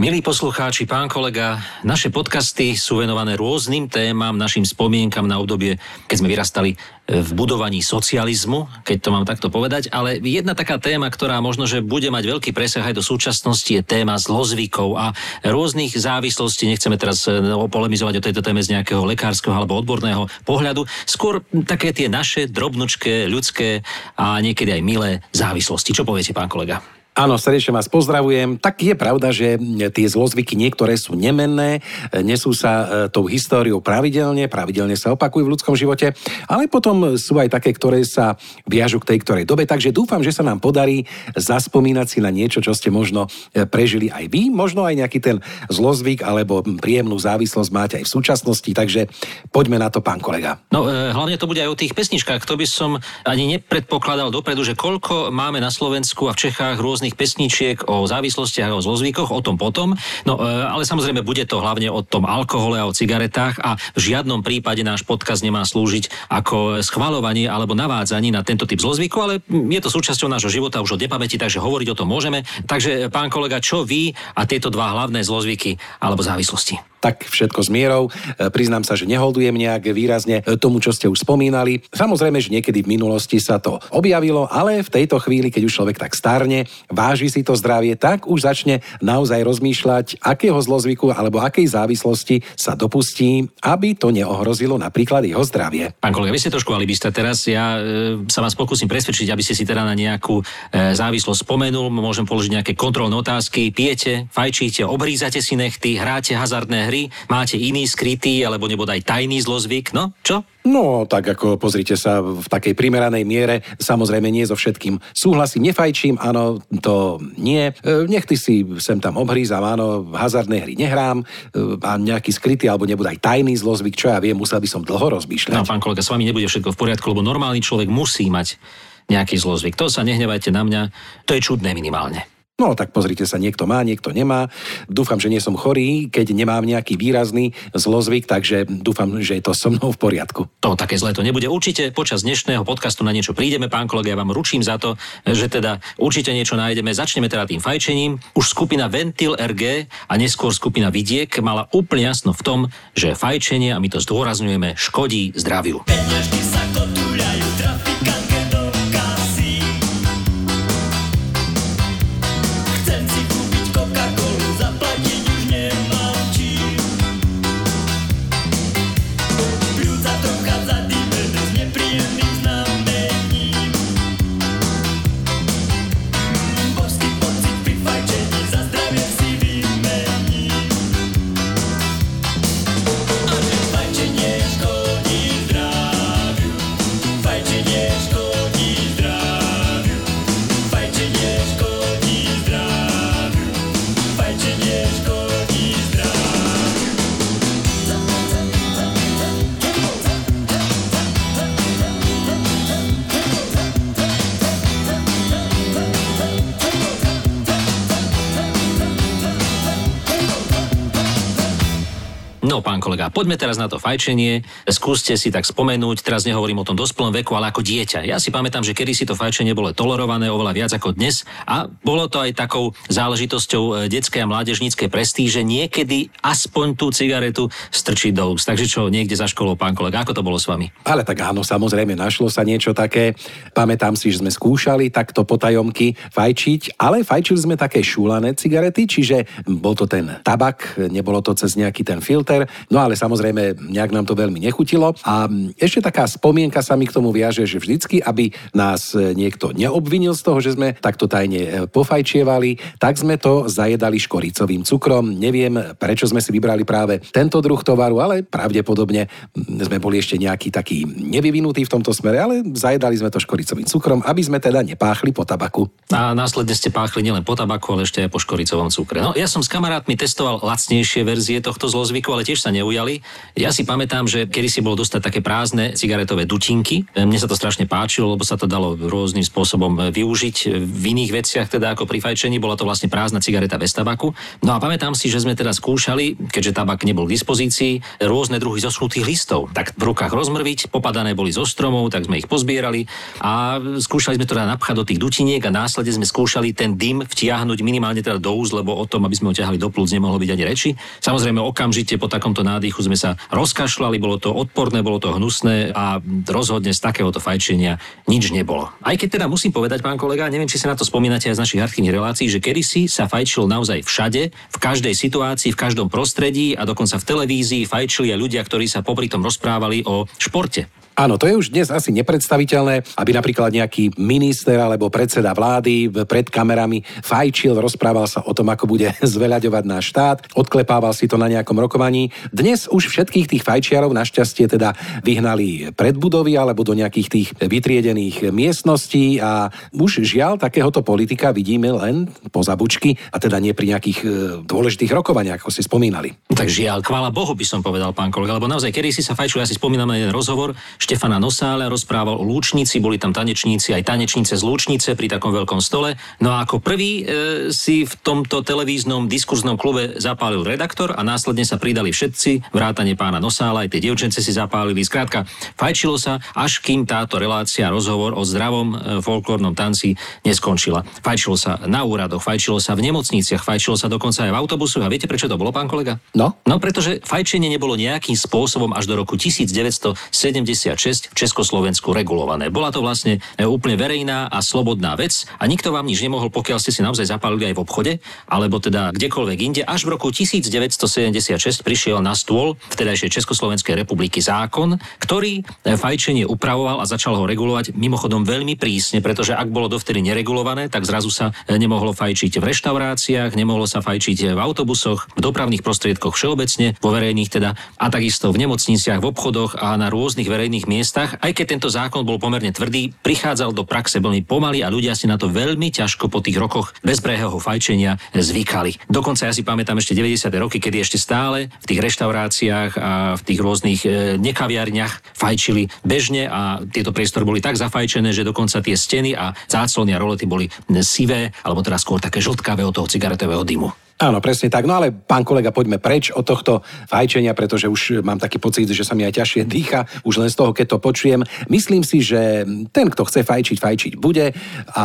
Milí poslucháči, pán kolega, naše podcasty sú venované rôznym témam, našim spomienkam na obdobie, keď sme vyrastali v budovaní socializmu, keď to mám takto povedať, ale jedna taká téma, ktorá možno, že bude mať veľký presah aj do súčasnosti, je téma zlozvykov a rôznych závislostí. Nechceme teraz e, polemizovať o tejto téme z nejakého lekárskeho alebo odborného pohľadu. Skôr také tie naše drobnučké, ľudské a niekedy aj milé závislosti. Čo poviete, pán kolega? Áno, srdečne vás pozdravujem. Tak je pravda, že tie zlozvyky niektoré sú nemenné, nesú sa e, tou históriou pravidelne, pravidelne sa opakujú v ľudskom živote, ale potom sú aj také, ktoré sa viažu k tej ktorej dobe. Takže dúfam, že sa nám podarí zaspomínať si na niečo, čo ste možno e, prežili aj vy, možno aj nejaký ten zlozvyk alebo príjemnú závislosť máte aj v súčasnosti, takže poďme na to, pán kolega. No, e, hlavne to bude aj o tých pesničkách. To by som ani nepredpokladal dopredu, že koľko máme na Slovensku a v Čechách rôznych rôznych pesničiek o závislostiach a o zlozvykoch, o tom potom. No, e, ale samozrejme bude to hlavne o tom alkohole a o cigaretách a v žiadnom prípade náš podkaz nemá slúžiť ako schvalovanie alebo navádzanie na tento typ zlozvyku, ale je to súčasťou nášho života už od nepamäti, takže hovoriť o tom môžeme. Takže, pán kolega, čo vy a tieto dva hlavné zlozvyky alebo závislosti? tak všetko s mierou. E, priznám sa, že neholdujem nejak výrazne tomu, čo ste už spomínali. Samozrejme, že niekedy v minulosti sa to objavilo, ale v tejto chvíli, keď už človek tak starne, váži si to zdravie, tak už začne naozaj rozmýšľať, akého zlozvyku alebo akej závislosti sa dopustí, aby to neohrozilo napríklad jeho zdravie. Pán kolega, vy ste trošku alibista teraz. Ja e, sa vás pokúsim presvedčiť, aby ste si teda na nejakú e, závislosť spomenul. Môžem položiť nejaké kontrolné otázky. Pijete, fajčíte, obrízate si nechty, hráte hazardné hry, máte iný skrytý alebo nebodaj tajný zlozvyk, no čo? No, tak ako pozrite sa v takej primeranej miere, samozrejme nie so všetkým súhlasím, nefajčím, áno, to nie. E, nechty si sem tam obhrízam, áno, hazardné hry nehrám e, a nejaký skrytý alebo nebude aj tajný zlozvyk, čo ja viem, musel by som dlho rozmýšľať. No, pán kolega, s vami nebude všetko v poriadku, lebo normálny človek musí mať nejaký zlozvyk. To sa nehnevajte na mňa, to je čudné minimálne. No tak pozrite sa, niekto má, niekto nemá. Dúfam, že nie som chorý, keď nemám nejaký výrazný zlozvyk, takže dúfam, že je to so mnou v poriadku. To také zlé to nebude. Určite počas dnešného podcastu na niečo prídeme, pán kolega, ja vám ručím za to, že teda určite niečo nájdeme. Začneme teda tým fajčením. Už skupina Ventil RG a neskôr skupina Vidiek mala úplne jasno v tom, že fajčenie, a my to zdôrazňujeme, škodí zdraviu. sa pán kolega. Poďme teraz na to fajčenie. Skúste si tak spomenúť, teraz nehovorím o tom dospelom veku, ale ako dieťa. Ja si pamätám, že kedy si to fajčenie bolo tolerované oveľa viac ako dnes a bolo to aj takou záležitosťou e, detskej a mládežníckej prestíže niekedy aspoň tú cigaretu strčiť do úst. Takže čo, niekde za školou, pán kolega, ako to bolo s vami? Ale tak áno, samozrejme, našlo sa niečo také. Pamätám si, že sme skúšali takto potajomky fajčiť, ale fajčili sme také šúlané cigarety, čiže bol to ten tabak, nebolo to cez nejaký ten filter, No ale samozrejme, nejak nám to veľmi nechutilo. A ešte taká spomienka sa mi k tomu viaže, že vždycky, aby nás e, niekto neobvinil z toho, že sme takto tajne e, pofajčievali, tak sme to zajedali škoricovým cukrom. Neviem, prečo sme si vybrali práve tento druh tovaru, ale pravdepodobne sme boli ešte nejaký taký nevyvinutý v tomto smere, ale zajedali sme to škoricovým cukrom, aby sme teda nepáchli po tabaku. A následne ste páchli nielen po tabaku, ale ešte aj po škoricovom cukre. No, ja som s kamarátmi testoval lacnejšie verzie tohto zlozvyku, ale tiež sa neujali. Ja si pamätám, že kedy si bolo dostať také prázdne cigaretové dutinky. Mne sa to strašne páčilo, lebo sa to dalo rôznym spôsobom využiť v iných veciach, teda ako pri fajčení. Bola to vlastne prázdna cigareta bez tabaku. No a pamätám si, že sme teda skúšali, keďže tabak nebol k dispozícii, rôzne druhy zoschnutých listov. Tak v rukách rozmrviť, popadané boli zo stromov, tak sme ich pozbierali a skúšali sme to teda napchať do tých dutiniek a následne sme skúšali ten dym vtiahnuť minimálne teda do úst, lebo o tom, aby sme ho ťahali do plúc, nemohlo byť ani reči. Samozrejme, okamžite po takomto nádychu sme sa rozkašľali, bolo to odporné, bolo to hnusné a rozhodne z takéhoto fajčenia nič nebolo. Aj keď teda musím povedať, pán kolega, neviem, či sa na to spomínate aj z našich archívnych relácií, že kedysi sa fajčilo naozaj všade, v každej situácii, v každom prostredí a dokonca v televízii fajčili aj ľudia, ktorí sa popri tom rozprávali o športe. Áno, to je už dnes asi nepredstaviteľné, aby napríklad nejaký minister alebo predseda vlády pred kamerami fajčil, rozprával sa o tom, ako bude zveľaďovať náš štát, odklepával si to na nejakom rokovaní. Dnes už všetkých tých fajčiarov našťastie teda vyhnali pred budovy alebo do nejakých tých vytriedených miestností a už žiaľ takéhoto politika vidíme len po zabučky a teda nie pri nejakých e, dôležitých rokovaniach, ako si spomínali. Tak žiaľ, chvála Bohu by som povedal, pán kolega, lebo naozaj, kedy si sa fajčil, ja si spomínam na jeden rozhovor, Štefana Nosále rozprával o Lúčnici, boli tam tanečníci, aj tanečnice z Lúčnice pri takom veľkom stole. No a ako prvý e, si v tomto televíznom diskurznom klube zapálil redaktor a následne sa pridali všetci, vrátane pána Nosála, aj tie dievčence si zapálili. Skrátka, fajčilo sa, až kým táto relácia, rozhovor o zdravom e, folklórnom tanci neskončila. Fajčilo sa na úradoch, fajčilo sa v nemocniciach, fajčilo sa dokonca aj v autobusu. A viete, prečo to bolo, pán kolega? No? No, pretože fajčenie nebolo nejakým spôsobom až do roku 1976 v Československu regulované. Bola to vlastne e, úplne verejná a slobodná vec a nikto vám nič nemohol, pokiaľ ste si naozaj zapálili aj v obchode, alebo teda kdekoľvek inde. Až v roku 1976 prišiel na stôl vtedajšej Československej republiky zákon, ktorý e, fajčenie upravoval a začal ho regulovať mimochodom veľmi prísne, pretože ak bolo dovtedy neregulované, tak zrazu sa e, nemohlo fajčiť v reštauráciách, nemohlo sa fajčiť v autobusoch, v dopravných prostriedkoch všeobecne, vo verejných teda a takisto v nemocniciach, v obchodoch a na rôznych verejných miestach, aj keď tento zákon bol pomerne tvrdý, prichádzal do praxe veľmi pomaly a ľudia si na to veľmi ťažko po tých rokoch bezbrehého fajčenia zvykali. Dokonca ja si pamätám ešte 90. roky, kedy ešte stále v tých reštauráciách a v tých rôznych e, nekaviarniach fajčili bežne a tieto priestory boli tak zafajčené, že dokonca tie steny a záclony a rolety boli sivé, alebo teda skôr také žltkavé od toho cigaretového dymu. Áno, presne tak. No ale, pán kolega, poďme preč od tohto fajčenia, pretože už mám taký pocit, že sa mi aj ťažšie dýcha, už len z toho, keď to počujem. Myslím si, že ten, kto chce fajčiť, fajčiť bude a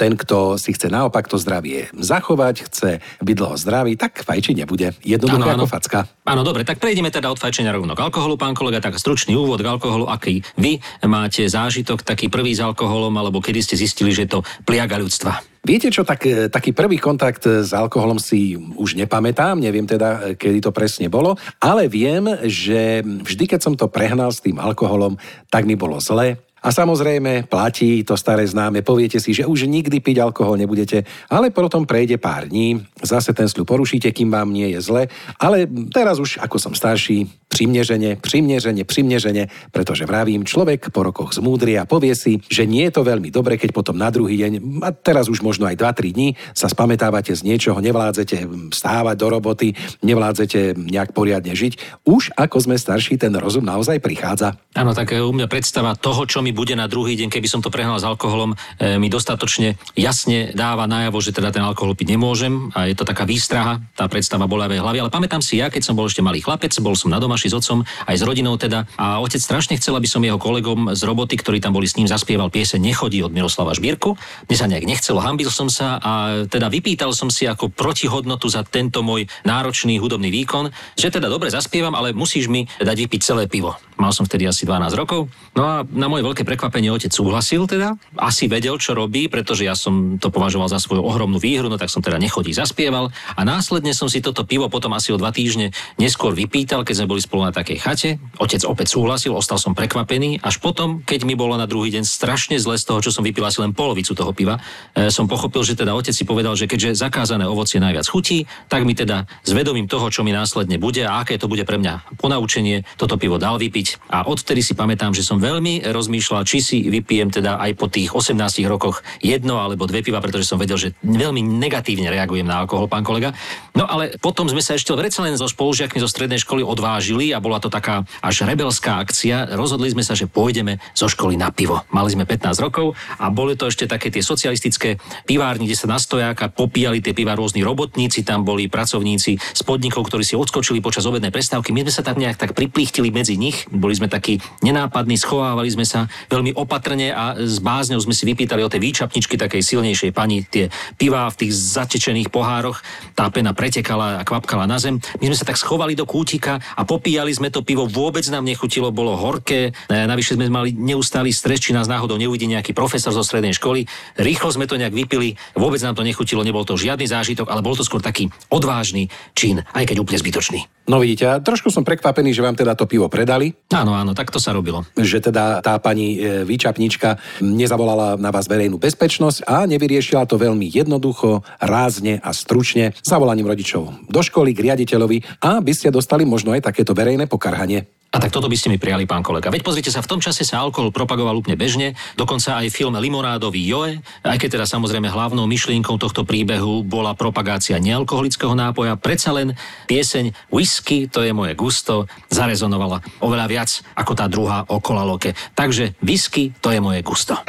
ten, kto si chce naopak to zdravie zachovať, chce byť dlho zdravý, tak fajčiť nebude. Jednoducho ako facka. Áno, dobre, tak prejdeme teda od fajčenia rovno k alkoholu, pán kolega, tak stručný úvod k alkoholu, aký vy máte zážitok taký prvý s alkoholom, alebo kedy ste zistili, že to pliaga ľudstva. Viete čo, tak, e, taký prvý kontakt s alkoholom si už nepamätám, neviem teda, e, kedy to presne bolo, ale viem, že vždy, keď som to prehnal s tým alkoholom, tak mi bolo zle, a samozrejme platí to staré známe, poviete si, že už nikdy piť alkohol nebudete, ale potom prejde pár dní, zase ten sľub porušíte, kým vám nie je zle, ale teraz už ako som starší, primnežene, primnežene, primnežene, pretože vravím, človek po rokoch zmúdri a povie si, že nie je to veľmi dobre, keď potom na druhý deň, a teraz už možno aj 2-3 dní, sa spamätávate z niečoho, nevládzete stávať do roboty, nevládzete nejak poriadne žiť. Už ako sme starší, ten rozum naozaj prichádza. Áno, tak u mňa predstava toho, čo mi bude na druhý deň, keby som to prehnal s alkoholom, e, mi dostatočne jasne dáva najavo, že teda ten alkohol piť nemôžem a je to taká výstraha, tá predstava bola v hlavy. Ale pamätám si ja, keď som bol ešte malý chlapec, bol som na domaši s otcom, aj s rodinou teda. A otec strašne chcel, aby som jeho kolegom z roboty, ktorí tam boli s ním, zaspieval piese Nechodí od Miroslava Žbírku. Mne sa nejak nechcelo, hambil som sa a teda vypýtal som si ako protihodnotu za tento môj náročný hudobný výkon, že teda dobre zaspievam, ale musíš mi dať vypiť celé pivo. Mal som vtedy asi 12 rokov. No a na moje veľké prekvapenie otec súhlasil teda. Asi vedel, čo robí, pretože ja som to považoval za svoju ohromnú výhru, no tak som teda nechodí zaspieval. A následne som si toto pivo potom asi o dva týždne neskôr vypýtal, keď sme boli spolu na takej chate. Otec opäť súhlasil, ostal som prekvapený. Až potom, keď mi bolo na druhý deň strašne zle z toho, čo som vypil asi len polovicu toho piva, e, som pochopil, že teda otec si povedal, že keďže zakázané ovocie najviac chutí, tak mi teda s vedomím toho, čo mi následne bude a aké to bude pre mňa ponaučenie, toto pivo dal vypiť piť. A odvtedy si pamätám, že som veľmi rozmýšľal, či si vypijem teda aj po tých 18 rokoch jedno alebo dve piva, pretože som vedel, že veľmi negatívne reagujem na alkohol, pán kolega. No ale potom sme sa ešte predsa len so spolužiakmi zo strednej školy odvážili a bola to taká až rebelská akcia. Rozhodli sme sa, že pôjdeme zo školy na pivo. Mali sme 15 rokov a boli to ešte také tie socialistické pivárny, kde sa na stojáka popíjali tie piva rôzni robotníci, tam boli pracovníci z podnikov, ktorí si odskočili počas obednej prestávky. My sme sa tak nejak tak priplíchtili medzi nich, boli sme takí nenápadní, schovávali sme sa veľmi opatrne a s bázňou sme si vypýtali o tej výčapničky takej silnejšej pani tie piva v tých zatečených pohároch. Tá pena pretekala a kvapkala na zem. My sme sa tak schovali do kútika a popíjali sme to pivo, vôbec nám nechutilo, bolo horké. E, navyše sme mali neustály stres, či nás náhodou neuvidí nejaký profesor zo strednej školy. Rýchlo sme to nejak vypili, vôbec nám to nechutilo, nebol to žiadny zážitok, ale bol to skôr taký odvážny čin, aj keď úplne zbytočný. No vidíte, trošku som prekvapený, že vám teda to pivo predali. Áno, áno, tak to sa robilo. Že teda tá pani e, výčapnička nezavolala na vás verejnú bezpečnosť a nevyriešila to veľmi jednoducho, rázne a stručne zavolaním rodičov do školy k riaditeľovi a by ste dostali možno aj takéto verejné pokarhanie. A tak toto by ste mi prijali, pán kolega. Veď pozrite sa, v tom čase sa alkohol propagoval úplne bežne, dokonca aj film Limonádový Joe, aj keď teda samozrejme hlavnou myšlienkou tohto príbehu bola propagácia nealkoholického nápoja, predsa len pieseň Whisky, to je moje gusto, zarezonovala oveľa viac ako tá druhá o kolaloke. Takže whisky, to je moje gusto.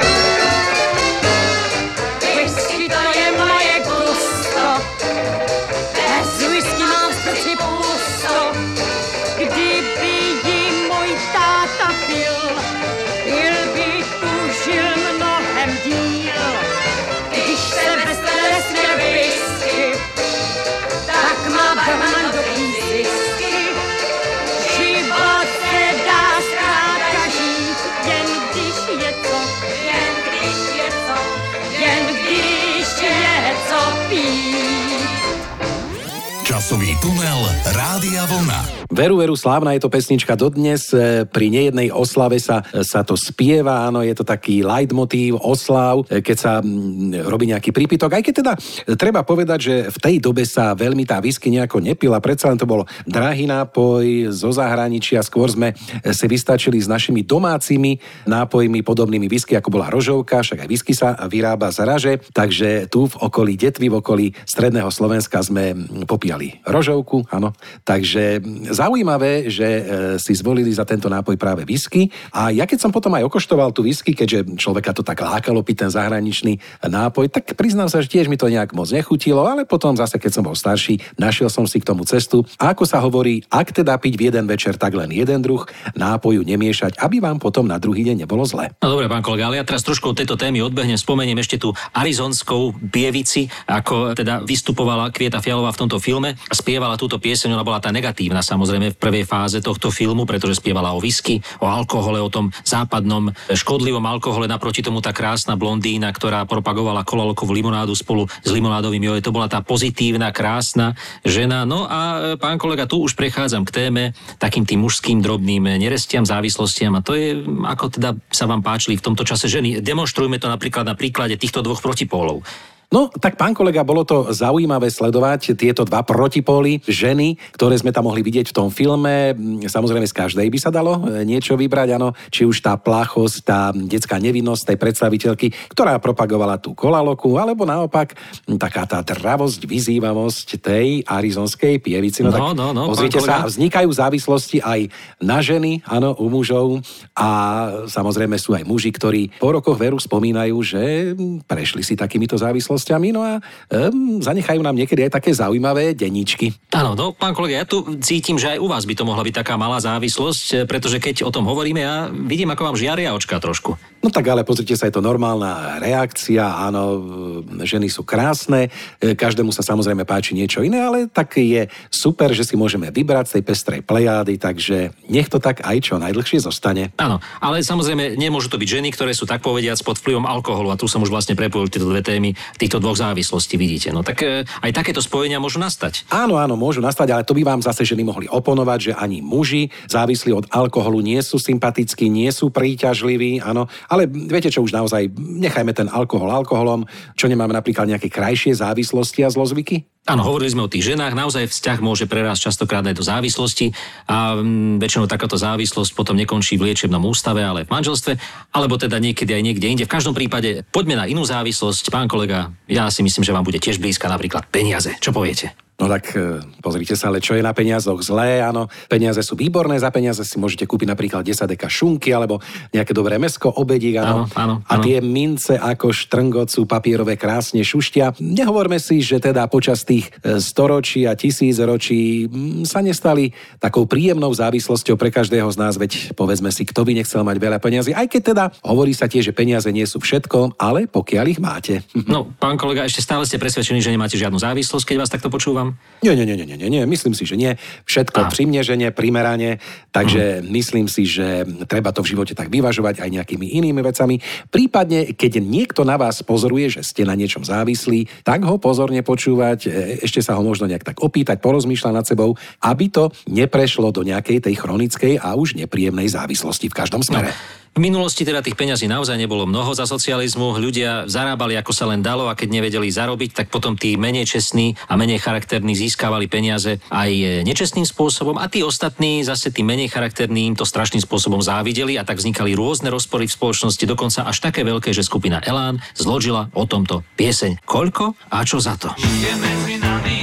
Veru, veru, slávna je to pesnička dodnes. E, pri nejednej oslave sa, sa to spieva, áno, je to taký leitmotív oslav, e, keď sa robí nejaký prípitok. Aj keď teda treba povedať, že v tej dobe sa veľmi tá whisky nejako nepila, predsa len to bol drahý nápoj zo zahraničia, skôr sme si vystačili s našimi domácimi nápojmi podobnými whisky, ako bola rožovka, však aj whisky sa vyrába z raže, takže tu v okolí Detvy, v okolí stredného Slovenska sme popíjali rožovku, áno. Takže zaujímavé, že e, si zvolili za tento nápoj práve whisky. A ja keď som potom aj okoštoval tú whisky, keďže človeka to tak lákalo piť ten zahraničný nápoj, tak priznám sa, že tiež mi to nejak moc nechutilo, ale potom zase, keď som bol starší, našiel som si k tomu cestu. A ako sa hovorí, ak teda piť v jeden večer, tak len jeden druh nápoju nemiešať, aby vám potom na druhý deň nebolo zle. No dobre, pán kolega, ale ja teraz trošku od tejto témy odbehnem, spomeniem ešte tú arizonskou bievici, ako teda vystupovala Kvieta Fialová v tomto filme spievala túto pieseň, ona bola tá negatívna samozrejme v prvej fáze tohto filmu, pretože spievala o whisky, o alkohole, o tom západnom škodlivom alkohole, naproti tomu tá krásna blondína, ktorá propagovala kolalokovú limonádu spolu s limonádovým joje. To bola tá pozitívna, krásna žena. No a pán kolega, tu už prechádzam k téme takým tým mužským drobným nerestiam, závislostiam a to je, ako teda sa vám páčili v tomto čase ženy. Demonstrujme to napríklad na príklade týchto dvoch protipólov. No, tak pán kolega, bolo to zaujímavé sledovať tieto dva protipóly ženy, ktoré sme tam mohli vidieť v tom filme. Samozrejme, z každej by sa dalo e, niečo vybrať, áno. Či už tá plachosť, tá detská nevinnosť tej predstaviteľky, ktorá propagovala tú kolaloku, alebo naopak taká tá dravosť, vyzývavosť tej arizonskej pievici. No, no, tak no, no, pozrite sa, vznikajú závislosti aj na ženy, áno, u mužov a samozrejme sú aj muži, ktorí po rokoch veru spomínajú, že prešli si takýmito závislostiami udalosťami, no a um, zanechajú nám niekedy aj také zaujímavé denníčky. Áno, no pán kolega, ja tu cítim, že aj u vás by to mohla byť taká malá závislosť, pretože keď o tom hovoríme, ja vidím, ako vám žiaria očka trošku. No tak ale pozrite sa, je to normálna reakcia, áno, ženy sú krásne, e, každému sa samozrejme páči niečo iné, ale tak je super, že si môžeme vybrať z tej pestrej plejády, takže nech to tak aj čo najdlhšie zostane. Áno, ale samozrejme nemôžu to byť ženy, ktoré sú tak povediac pod vplyvom alkoholu a tu som už vlastne prepojil tieto dve témy týchto dvoch závislostí, vidíte. No tak e, aj takéto spojenia môžu nastať. Áno, áno, môžu nastať, ale to by vám zase ženy mohli oponovať, že ani muži závislí od alkoholu nie sú sympatickí, nie sú príťažliví, áno, ale viete čo, už naozaj nechajme ten alkohol alkoholom, čo nemáme napríklad nejaké krajšie závislosti a zlozvyky? Áno, hovorili sme o tých ženách, naozaj vzťah môže prerásť častokrát aj do závislosti a m, väčšinou takáto závislosť potom nekončí v liečebnom ústave, ale v manželstve, alebo teda niekedy aj niekde inde. V každom prípade poďme na inú závislosť. Pán kolega, ja si myslím, že vám bude tiež blízka napríklad peniaze. Čo poviete? No tak e, pozrite sa, ale čo je na peniazoch zlé, áno, peniaze sú výborné, za peniaze si môžete kúpiť napríklad 10 deka šunky alebo nejaké dobré mesko, obedík, áno. Áno, áno, A tie mince ako štrngot sú papierové krásne šuštia. Nehovorme si, že teda počas tých e, storočí a tisíc ročí mm, sa nestali takou príjemnou závislosťou pre každého z nás, veď povedzme si, kto by nechcel mať veľa peniazy, aj keď teda hovorí sa tiež, že peniaze nie sú všetko, ale pokiaľ ich máte. No, pán kolega, ešte stále ste presvedčení, že nemáte žiadnu závislosť, keď vás takto počúvam? Nie, nie, nie, nie, nie, nie, myslím si, že nie. Všetko primneženie, primerane, takže myslím si, že treba to v živote tak vyvažovať aj nejakými inými vecami. Prípadne, keď niekto na vás pozoruje, že ste na niečom závislí, tak ho pozorne počúvať, e, ešte sa ho možno nejak tak opýtať, porozmýšľať nad sebou, aby to neprešlo do nejakej tej chronickej a už nepríjemnej závislosti v každom smere. V minulosti teda tých peňazí naozaj nebolo mnoho za socializmu, ľudia zarábali ako sa len dalo a keď nevedeli zarobiť, tak potom tí menej čestní a menej charakterní získavali peniaze aj nečestným spôsobom a tí ostatní, zase tí menej charakterní, im to strašným spôsobom závideli a tak vznikali rôzne rozpory v spoločnosti, dokonca až také veľké, že skupina Elán zložila o tomto pieseň. Koľko a čo za to? je medzi nami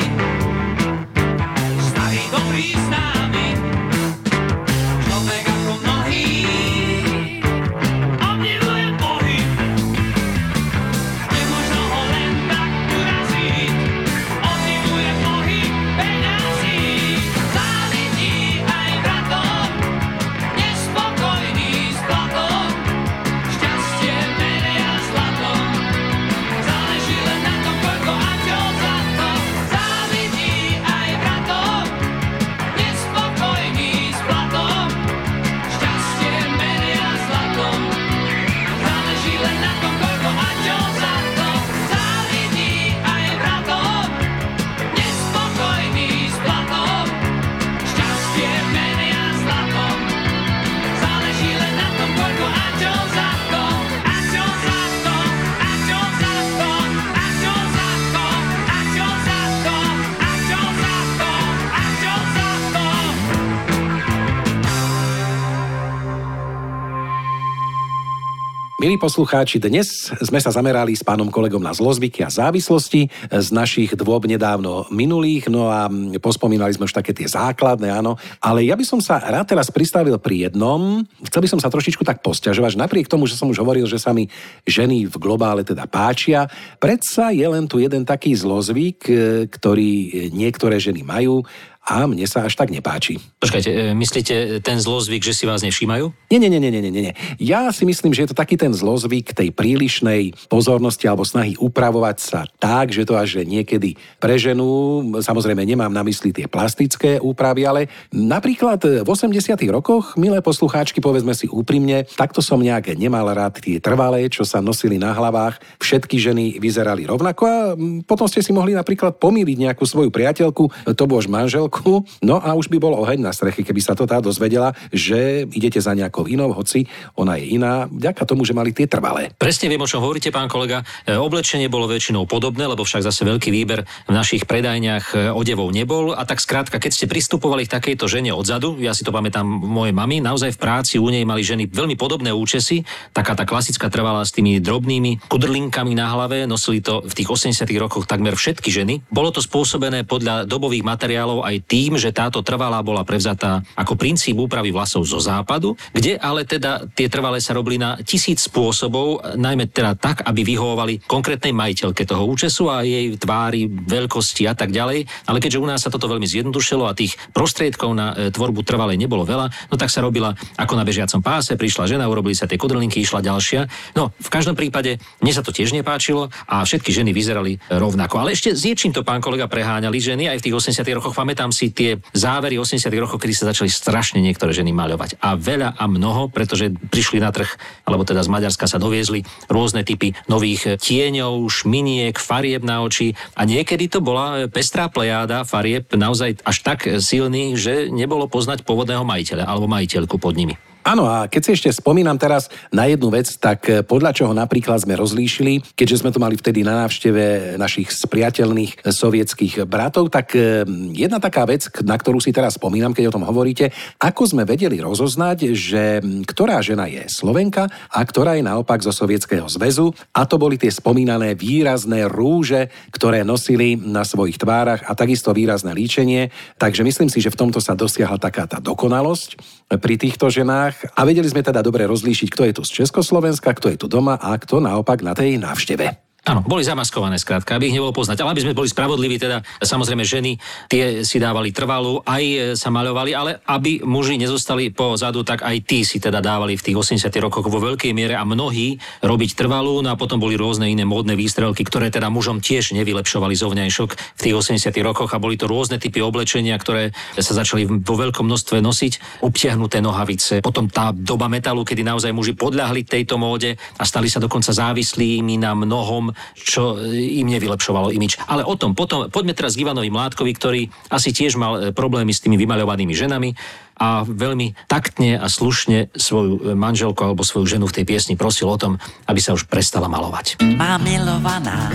Milí poslucháči, dnes sme sa zamerali s pánom kolegom na zlozvyky a závislosti z našich dôb nedávno minulých, no a pospomínali sme už také tie základné, áno. Ale ja by som sa rád teraz pristavil pri jednom. Chcel by som sa trošičku tak posťažovať, že napriek tomu, že som už hovoril, že sa mi ženy v globále teda páčia, predsa je len tu jeden taký zlozvyk, e, ktorý niektoré ženy majú a mne sa až tak nepáči. Počkajte, e, myslíte ten zlozvyk, že si vás nevšímajú? Nie, nie, nie, nie, nie, nie. Ja si myslím, že je to taký ten zlozvyk tej prílišnej pozornosti alebo snahy upravovať sa tak, že to až niekedy preženú. Samozrejme, nemám na mysli tie plastické úpravy, ale napríklad v 80 rokoch, milé poslucháčky, povedzme si úprimne, takto som nejak nemal rád tie trvalé, čo sa nosili na hlavách. Všetky ženy vyzerali rovnako a mm, potom ste si mohli napríklad pomýliť nejakú svoju priateľku, to bož manželku, no a už by bol oheň na streche, keby sa to tá dozvedela, že idete za nejakou inou, hoci ona je iná, vďaka tomu, že mali tie trvalé. Presne viem, o čom hovoríte, pán kolega. E, Oblečenie bolo väčšinou podobné, lebo však zase veľký výber v našich predajniach e, odevov nebol. A tak skrátka, keď ste pristupovali k takejto žene odzadu, ja si to pamätám moje mami, naozaj v práci u nej mali ženy veľmi podobné účesy, taká tá klasická trvala s tými drobnými kudrlinkami na hlave, nosili to v tých 80 rokoch takmer všetky ženy. Bolo to spôsobené podľa dobových materiálov aj tým, že táto trvalá bola prevzatá ako princíp úpravy vlasov zo západu, kde ale teda tie trvalé sa robili na tisíc spôsobov, najmä teda tak, aby vyhovovali konkrétnej majiteľke toho účesu a jej tvári, veľkosti a tak ďalej. Ale keďže u nás sa toto veľmi zjednodušilo a tých prostriedkov na e, tvorbu trvalej nebolo veľa, no tak sa robila ako na bežiacom páse, prišla žena, urobili sa tie kodrlinky, išla ďalšia. No, v každom prípade mne sa to tiež nepáčilo a všetky ženy vyzerali rovnako. Ale ešte s niečím to pán kolega preháňali ženy aj v tých 80 rokoch. Pamätám si tie závery 80 rokov, kedy sa začali strašne niektoré ženy maľovať. A veľa a mnoho, pretože prišli na trh, alebo teda z Maďarska sa doviezli rôzne typy nových tieňov, šminiek, farieb na oči. A niekedy to bola pestrá plejáda farieb naozaj až tak silných, že nebolo poznať pôvodného majiteľa alebo majiteľku pod nimi. Áno, a keď si ešte spomínam teraz na jednu vec, tak eh, podľa čoho napríklad sme rozlíšili, keďže sme tu mali vtedy na návšteve našich spriateľných sovietských bratov, tak eh, jedna taká vec, na ktorú si teraz spomínam, keď o tom hovoríte, ako sme vedeli rozoznať, že hm, ktorá žena je Slovenka a ktorá je naopak zo Sovietskeho zväzu. A to boli tie spomínané výrazné rúže, ktoré nosili na svojich tvárach a takisto výrazné líčenie. Takže myslím si, že v tomto sa dosiahla taká tá dokonalosť pri týchto ženách a vedeli sme teda dobre rozlíšiť, kto je tu z Československa, kto je tu doma a kto naopak na tej návšteve. Áno, boli zamaskované skrátka, aby ich nebolo poznať. Ale aby sme boli spravodliví, teda samozrejme ženy, tie si dávali trvalú, aj e, sa maľovali, ale aby muži nezostali pozadu, tak aj tí si teda dávali v tých 80 rokoch vo veľkej miere a mnohí robiť trvalú, no a potom boli rôzne iné módne výstrelky, ktoré teda mužom tiež nevylepšovali zovňajšok v tých 80 rokoch. A boli to rôzne typy oblečenia, ktoré sa začali vo veľkom množstve nosiť, obtiahnuté nohavice, potom tá doba metalu, kedy naozaj muži podľahli tejto móde a stali sa dokonca závislými na mnohom, čo im nevylepšovalo imič. Ale o tom potom, poďme teraz k Ivanovi Mládkovi, ktorý asi tiež mal e, problémy s tými vymaľovanými ženami a veľmi taktne a slušne svoju e, manželku alebo svoju ženu v tej piesni prosil o tom, aby sa už prestala malovať. Má milovaná,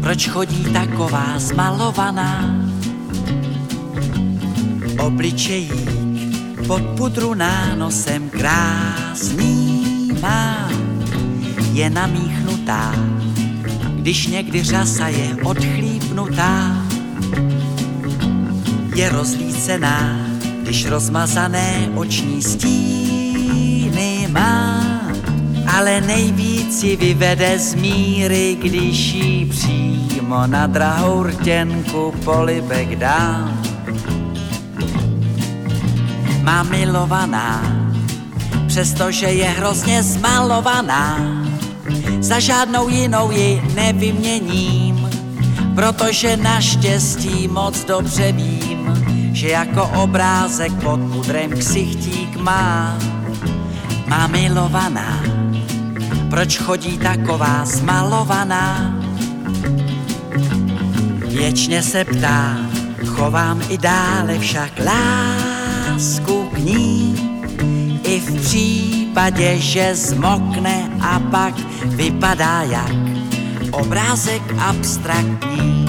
proč chodí taková zmalovaná? Obličejík pod pudru nánosem krásný má, je namíchnutá, když někdy řasa je odchlípnutá. Je rozlícená, když rozmazané oční stíny má, ale nejvíc ji vyvede z míry, když jí přímo na drahou rtěnku polibek dám. Má milovaná, přestože je hrozně zmalovaná, za žádnou jinou ji nevyměním, protože naštěstí moc dobře vím, že jako obrázek pod pudrem ksichtík má. Má milovaná, proč chodí taková zmalovaná? Věčně se ptá, chovám i dále však lásku k ní. Případě, že zmokne a pak vypadá jak obrázek abstraktní.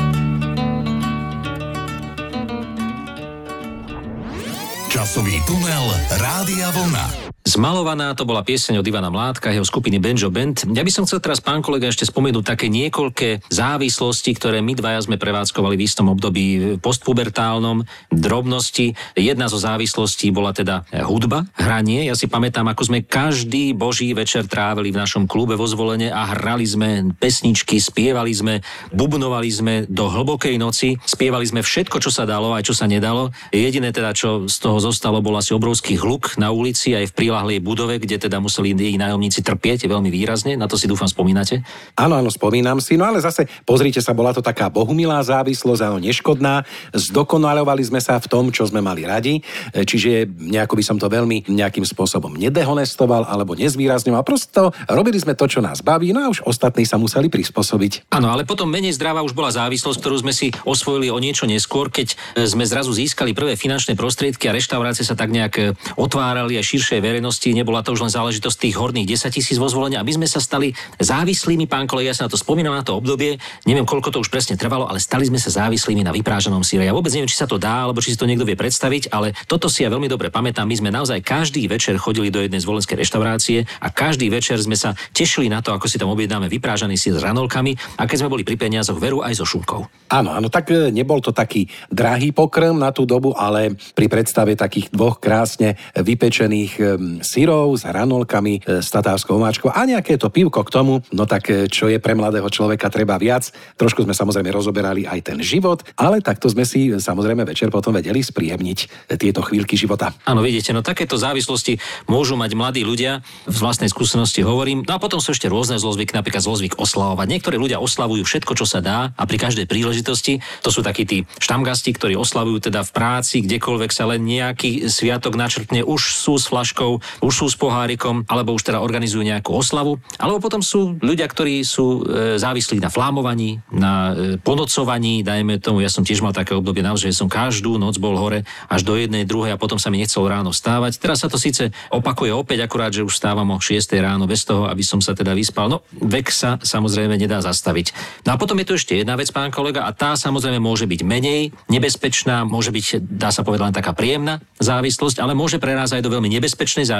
Časový tunel Rádia Vlna. Zmalovaná to bola pieseň od Ivana Mládka, jeho skupiny Benjo Band. Ja by som chcel teraz, pán kolega, ešte spomenúť také niekoľké závislosti, ktoré my dvaja sme prevádzkovali v istom období postpubertálnom, drobnosti. Jedna zo závislostí bola teda hudba, hranie. Ja si pamätám, ako sme každý boží večer trávili v našom klube vo zvolenie a hrali sme pesničky, spievali sme, bubnovali sme do hlbokej noci, spievali sme všetko, čo sa dalo, aj čo sa nedalo. Jediné teda, čo z toho zostalo, bol asi obrovský hluk na ulici aj v prilahlej budove, kde teda museli jej nájomníci trpieť veľmi výrazne. Na to si dúfam spomínate. Áno, áno, spomínam si, no ale zase pozrite sa, bola to taká bohumilá závislosť, áno, neškodná. Zdokonalovali sme sa v tom, čo sme mali radi, e, čiže nejako by som to veľmi nejakým spôsobom nedehonestoval alebo nezvýrazňoval. Prosto robili sme to, čo nás baví, no a už ostatní sa museli prispôsobiť. Áno, ale potom menej zdravá už bola závislosť, ktorú sme si osvojili o niečo neskôr, keď e, sme zrazu získali prvé finančné prostriedky a reštaurácie sa tak nejak e, otvárali aj širšej verejnosti. Nebola to už len záležitosť tých horných 10 tisíc vo zvolenia, aby sme sa stali závislými, pán kolega, ja sa na to spomínam na to obdobie, neviem koľko to už presne trvalo, ale stali sme sa závislými na vyprážanom síre. Ja vôbec neviem, či sa to dá, alebo či si to niekto vie predstaviť, ale toto si ja veľmi dobre pamätám. My sme naozaj každý večer chodili do jednej zvolenskej reštaurácie a každý večer sme sa tešili na to, ako si tam objednáme vyprážaný sír s ranolkami a keď sme boli pri peniazoch veru aj so šunkou. Áno, áno, tak e, nebol to taký drahý pokrm na tú dobu, ale pri predstave takých dvoch krásne vypečených em, syrov s hranolkami, e, s tatárskou omáčkou a nejaké to pivko k tomu, no tak e, čo je pre mladého človeka treba viac. Trošku sme samozrejme rozoberali aj ten život, ale takto sme si e, samozrejme večer potom vedeli spríjemniť tieto chvíľky života. Áno, vidíte, no takéto závislosti môžu mať mladí ľudia, z vlastnej skúsenosti hovorím. No a potom sú ešte rôzne zlozvyky, napríklad zlozvyk oslavovať. Niektorí ľudia oslavujú všetko, čo sa dá a pri každej príležitosti. To sú takí tí štamgasti, ktorí oslavujú teda v práci, kdekoľvek sa len nejaký sviatok načrtne, už sú s flaškou už sú s pohárikom, alebo už teda organizujú nejakú oslavu, alebo potom sú ľudia, ktorí sú e, závislí na flámovaní, na e, ponocovaní, dajme tomu, ja som tiež mal také obdobie naozaj, som každú noc bol hore až do jednej, druhej a potom sa mi nechcelo ráno vstávať. Teraz sa to síce opakuje opäť, akurát, že už stávam o 6 ráno bez toho, aby som sa teda vyspal. No, vek sa samozrejme nedá zastaviť. No a potom je tu ešte jedna vec, pán kolega, a tá samozrejme môže byť menej nebezpečná, môže byť, dá sa povedať, len taká príjemná závislosť, ale môže prerázať do veľmi nebezpečnej závislosti,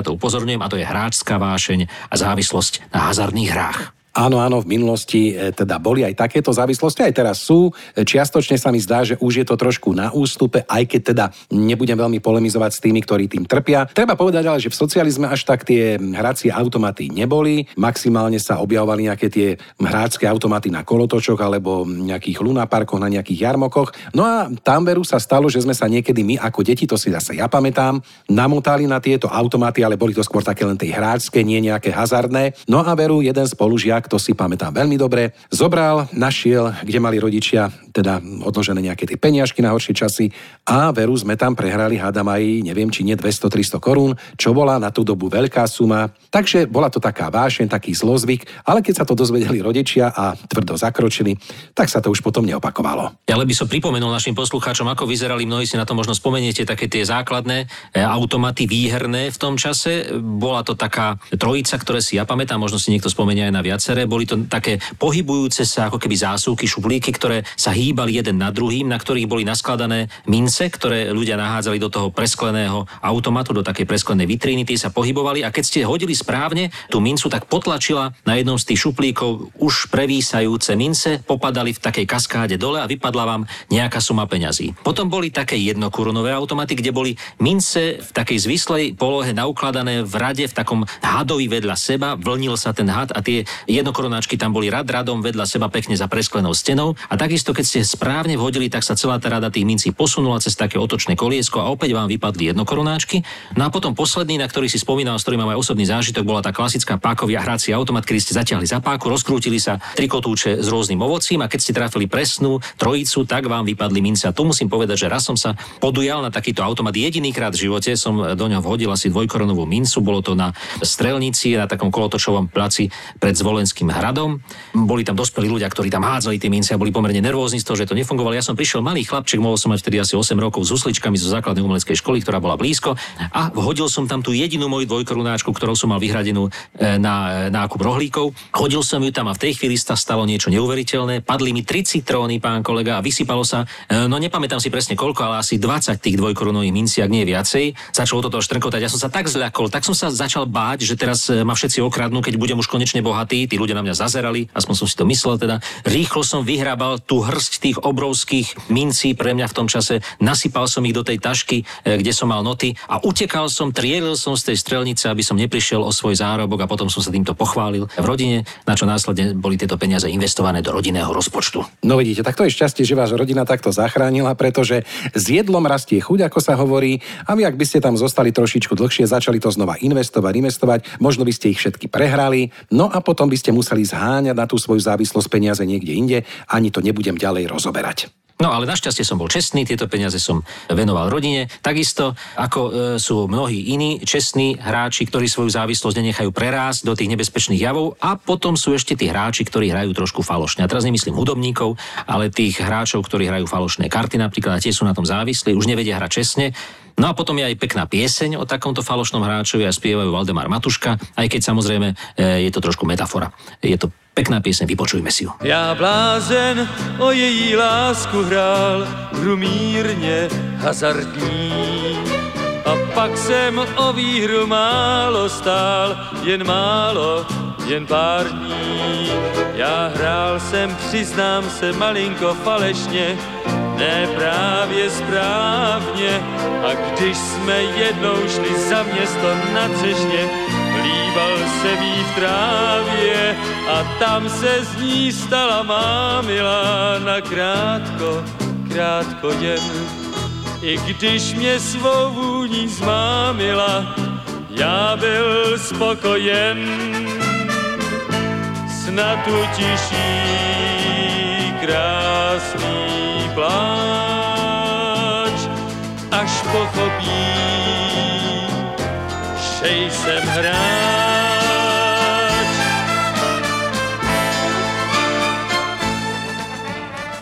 a to upozorňujem, a to je hráčská vášeň a závislosť na hazardných hrách. Áno, áno, v minulosti e, teda boli aj takéto závislosti, aj teraz sú. E, Čiastočne sa mi zdá, že už je to trošku na ústupe, aj keď teda nebudem veľmi polemizovať s tými, ktorí tým trpia. Treba povedať ale, že v socializme až tak tie hracie automaty neboli. Maximálne sa objavovali nejaké tie hrácké automaty na kolotočoch alebo nejakých lunaparkoch, na nejakých jarmokoch. No a tam veru sa stalo, že sme sa niekedy my ako deti, to si zase ja pamätám, namotali na tieto automaty, ale boli to skôr také len tej hráčske, nie nejaké hazardné. No a veru jeden spolužiak, to si pamätám veľmi dobre, zobral, našiel, kde mali rodičia teda odložené nejaké tie peniažky na horšie časy a veru sme tam prehrali, hádam aj, neviem, či nie 200-300 korún, čo bola na tú dobu veľká suma. Takže bola to taká vášeň, taký zlozvyk, ale keď sa to dozvedeli rodičia a tvrdo zakročili, tak sa to už potom neopakovalo. Ja by som pripomenul našim poslucháčom, ako vyzerali, mnohí si na to možno spomeniete, také tie základné e, automaty výherné v tom čase. Bola to taká trojica, ktoré si ja pamätám, možno si niekto spomenia aj na viaceré. Boli to také pohybujúce sa ako keby zásuvky, šuplíky, ktoré sa hýbali jeden na druhým, na ktorých boli naskladané mince, ktoré ľudia nahádzali do toho preskleného automatu, do takej presklenej vitríny, tie sa pohybovali a keď ste hodili správne tú mincu, tak potlačila na jednom z tých šuplíkov už prevísajúce mince, popadali v takej kaskáde dole a vypadla vám nejaká suma peňazí. Potom boli také jednokorunové automaty, kde boli mince v takej zvislej polohe naukladané v rade v takom hadovi vedľa seba, vlnil sa ten had a tie jednokorunáčky tam boli rad radom vedľa seba pekne za presklenou stenou. A takisto keď ste správne vhodili, tak sa celá tá rada tých mincí posunula cez také otočné koliesko a opäť vám vypadli jednokorunáčky. No a potom posledný, na ktorý si spomínal, s ktorým mám aj osobný zážitok, bola tá klasická pákovia hrací automat, kedy ste zatiahli za páku, rozkrútili sa trikotúče s rôznym ovocím a keď ste trafili presnú trojicu, tak vám vypadli mince. A tu musím povedať, že raz som sa podujal na takýto automat jedinýkrát v živote, som do ňoho vhodil asi dvojkorunovú mincu, bolo to na strelnici, na takom kolotočovom placi pred Zvolenským hradom. Boli tam dospelí ľudia, ktorí tam hádzali tie mince a boli pomerne nervózni z toho, že to nefungovalo. Ja som prišiel malý chlapček, mohol som mať vtedy asi 8 rokov s husličkami zo základnej umeleckej školy, ktorá bola blízko a hodil som tam tú jedinú moju dvojkorunáčku, ktorou som mal vyhradenú e, na e, nákup rohlíkov. Hodil som ju tam a v tej chvíli sa stalo niečo neuveriteľné. Padli mi 3 citróny, pán kolega, a vysypalo sa, e, no nepamätám si presne koľko, ale asi 20 tých dvojkorunových mincí, ak nie viacej. Začalo toto štrkotať. Ja som sa tak zľakol, tak som sa začal báť, že teraz ma všetci okradnú, keď budem už konečne bohatý. Tí ľudia na mňa zazerali, aspoň som si to myslel teda. Rýchlo som vyhrabal tú hrsť tých obrovských mincí pre mňa v tom čase, nasypal som ich do tej tašky, e, kde som mal noty a utekal som, trielil som z tej strelnice, aby som neprišiel o svoj zárobok a potom som sa týmto pochválil v rodine, na čo následne boli tieto peniaze investované do rodinného rozpočtu. No vidíte, tak to je šťastie, že vás rodina takto zachránila, pretože s jedlom rastie chuť, ako sa hovorí, a vy, ak by ste tam zostali trošičku dlhšie, začali to znova investovať, investovať, možno by ste ich všetky prehrali, no a potom by ste museli zháňať na tú svoju závislosť peniaze niekde inde, ani to nebudem ďalej rozoberať. No ale našťastie som bol čestný, tieto peniaze som venoval rodine. Takisto ako e, sú mnohí iní čestní hráči, ktorí svoju závislosť nenechajú prerásť do tých nebezpečných javov a potom sú ešte tí hráči, ktorí hrajú trošku falošne. A teraz nemyslím hudobníkov, ale tých hráčov, ktorí hrajú falošné karty napríklad a tie sú na tom závislí, už nevedia hrať čestne. No a potom je aj pekná pieseň o takomto falošnom hráčovi a spievajú Valdemar Matuška, aj keď samozrejme e, je to trošku metafora. Je to pekná pieseň, vypočujme si ju. Já blázen o její lásku hrál, hru mírně hazardní. A pak jsem o výhru málo stál, jen málo, jen pár dní. Já hrál jsem, přiznám se, malinko falešně, ne právě správně. A když jsme jednou šli za město na třešně, Líbal se jí v trávě a tam se z ní stala má milá na krátko, krátko jen. I když mě svou vůní zmámila, já byl spokojen. Snad utiší krásný pláč, až pochopí, nejsem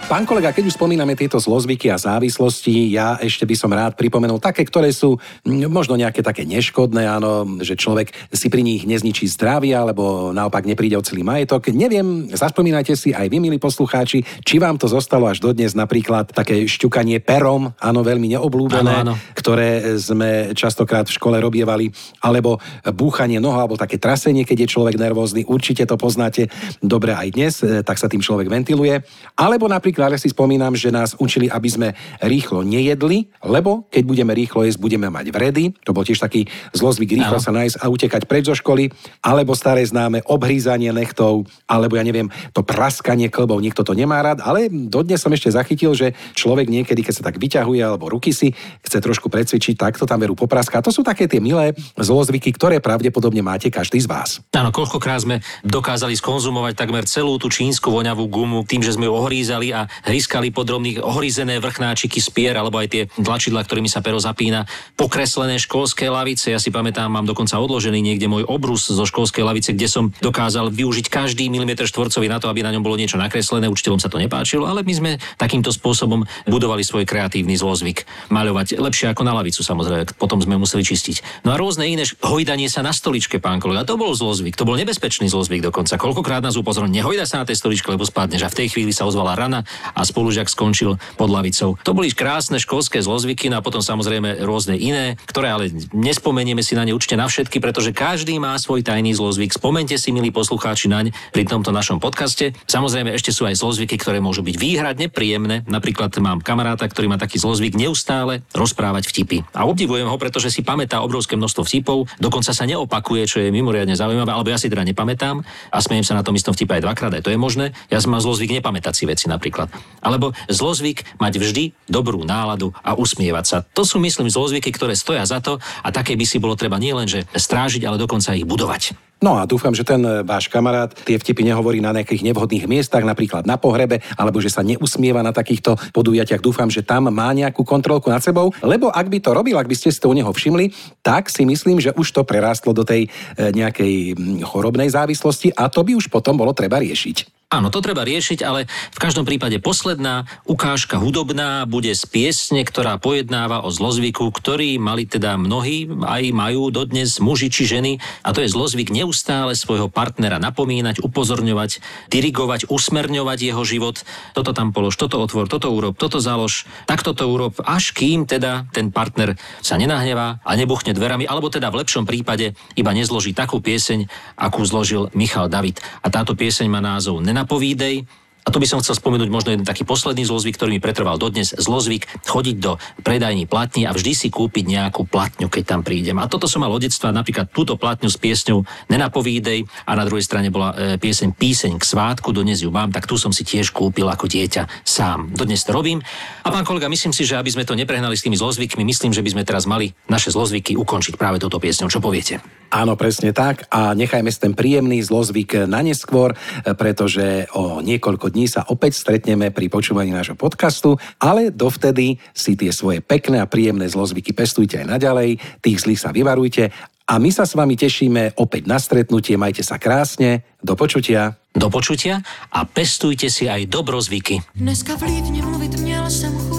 Pán kolega, keď už spomíname tieto zlozvyky a závislosti, ja ešte by som rád pripomenul také, ktoré sú možno nejaké také neškodné, áno, že človek si pri nich nezničí zdravie alebo naopak nepríde o celý majetok. Neviem, zaspomínajte si aj vy, milí poslucháči, či vám to zostalo až dodnes napríklad také šťukanie perom, áno, veľmi neobľúbené, Áno, áno. ktoré sme častokrát v škole robievali, alebo búchanie noho, alebo také trasenie, keď je človek nervózny, určite to poznáte dobre aj dnes, e, tak sa tým človek ventiluje. Alebo napríklad ja si spomínam, že nás učili, aby sme rýchlo nejedli, lebo keď budeme rýchlo jesť, budeme mať vredy. To bol tiež taký zlozvyk rýchlo Áno. sa nájsť a utekať preč zo školy, alebo staré známe obhrízanie nechtov, alebo ja neviem, to praskanie klbov, niekto to nemá rád, ale dodnes som ešte zachytil, že človek niekedy, keď sa tak vyťahuje, alebo ruky si chce trošku precvičiť, tak to tam veru popraská. To sú také tie milé zlozvyky, ktoré pravdepodobne máte každý z vás. Áno, koľkokrát sme dokázali skonzumovať takmer celú tú čínsku voňavú gumu tým, že sme ju ohrízali a hryskali podrobných ohrízené vrchnáčiky z pier alebo aj tie tlačidla, ktorými sa pero zapína, pokreslené školské lavice. Ja si pamätám, mám dokonca odložený niekde môj obrus zo školskej lavice, kde som dokázal využiť každý milimeter štvorcový na to, aby na ňom bolo niečo nakreslené. Učiteľom sa to nepáčilo, ale my sme takýmto spôsobom budovali svoj kreatívny zlozvyk. Maľovať lepšie ako na lavicu, samozrejme. Potom sme museli čistiť. No a rôzne iné hojdanie sa na stoličke, pán kolega, to bol zlozvyk. To bol nebezpečný zlozvyk dokonca. Koľkokrát nás upozornil, nehojda sa na tej stoličke, lebo spadneš. A v tej chvíli sa ozvala rana a spolužiak skončil pod lavicou. To boli krásne školské zlozvyky, no a potom samozrejme rôzne iné, ktoré ale nespomenieme si na ne určite na všetky, pretože každý má svoj tajný zlozvyk. Spomente si, milí poslucháči, naň pri tomto našom podcaste. Samozrejme ešte sú aj zlozvyky, ktoré môžu byť výhradne príjemné. Napríklad mám kamaráta, ktorý má taký zlozvyk neustále rozprávať vtipy. A obdivujem ho, pretože si pamätá obrovské množstvo vtipov, dokonca sa neopakuje, čo je mimoriadne zaujímavé, alebo ja si teda nepamätám a smejem sa na tom istom vtipe aj dvakrát, aj to je možné. Ja som mal zlozvyk nepamätať si veci napríklad. Alebo zlozvyk mať vždy dobrú náladu a usmievať sa. To sú, myslím, zlozvyky, ktoré stoja za to a také by si bolo treba nielenže strážiť, ale dokonca ich budovať. No a dúfam, že ten e, váš kamarát tie vtipy nehovorí na nejakých nevhodných miestach, napríklad na pohrebe, alebo že sa neusmieva na takýchto podujatiach. Dúfam, že tam má nejakú kontrolku nad sebou, lebo ak by to robil, ak by ste si to u neho všimli, tak si myslím, že už to prerástlo do tej e, nejakej chorobnej závislosti a to by už potom bolo treba riešiť. Áno, to treba riešiť, ale v každom prípade posledná ukážka hudobná bude z piesne, ktorá pojednáva o zlozvyku, ktorý mali teda mnohí, aj majú dodnes muži či ženy, a to je zlozvyk neustále svojho partnera napomínať, upozorňovať, dirigovať, usmerňovať jeho život. Toto tam polož, toto otvor, toto urob, toto založ, takto to urob, až kým teda ten partner sa nenahnevá a nebuchne dverami, alebo teda v lepšom prípade iba nezloží takú pieseň, akú zložil Michal David. A táto pieseň má názov Nenapovídej. A tu by som chcel spomenúť možno jeden taký posledný zlozvyk, ktorý mi pretrval dodnes. Zlozvyk chodiť do predajní platní a vždy si kúpiť nejakú platňu, keď tam prídem. A toto som mal od detstva, napríklad túto platňu s piesňou Nenapovídej a na druhej strane bola e, pieseň Píseň k svátku, dodnes ju mám, tak tu som si tiež kúpil ako dieťa sám. Dodnes to robím. A pán kolega, myslím si, že aby sme to neprehnali s tými zlozvykmi, myslím, že by sme teraz mali naše zlozvyky ukončiť práve touto piesňou. Čo poviete? Áno, presne tak. A nechajme si ten príjemný zlozvyk na neskôr, pretože o niekoľko dní sa opäť stretneme pri počúvaní nášho podcastu, ale dovtedy si tie svoje pekné a príjemné zlozvyky pestujte aj naďalej, tých zlých sa vyvarujte a my sa s vami tešíme opäť na stretnutie. Majte sa krásne. Do počutia. Do počutia a pestujte si aj dobrozvyky. Dneska vlídně mluvit měl jsem chuť,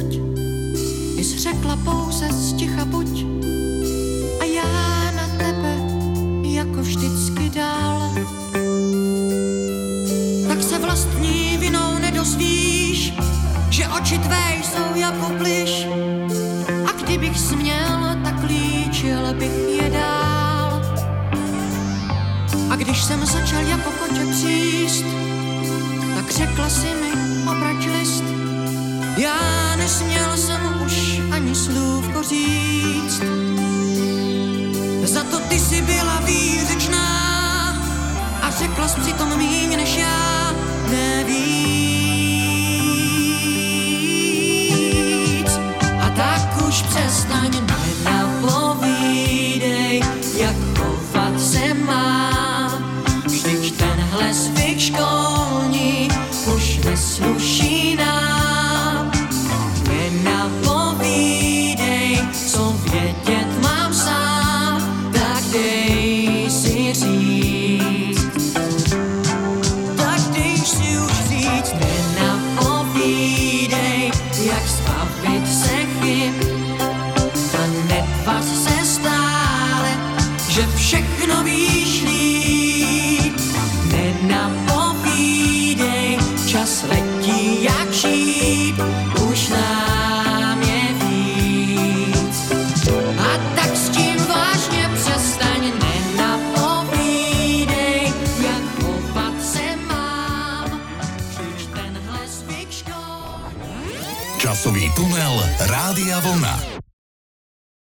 plyš. A kdybych směl, tak líčil bych je dál. A když jsem začal jako koče příst, tak řekla si mi obrať list. Já nesměl jsem už ani slůvko říct. Za to ty si byla výřečná a řekla jsi přitom míň než já nevíc.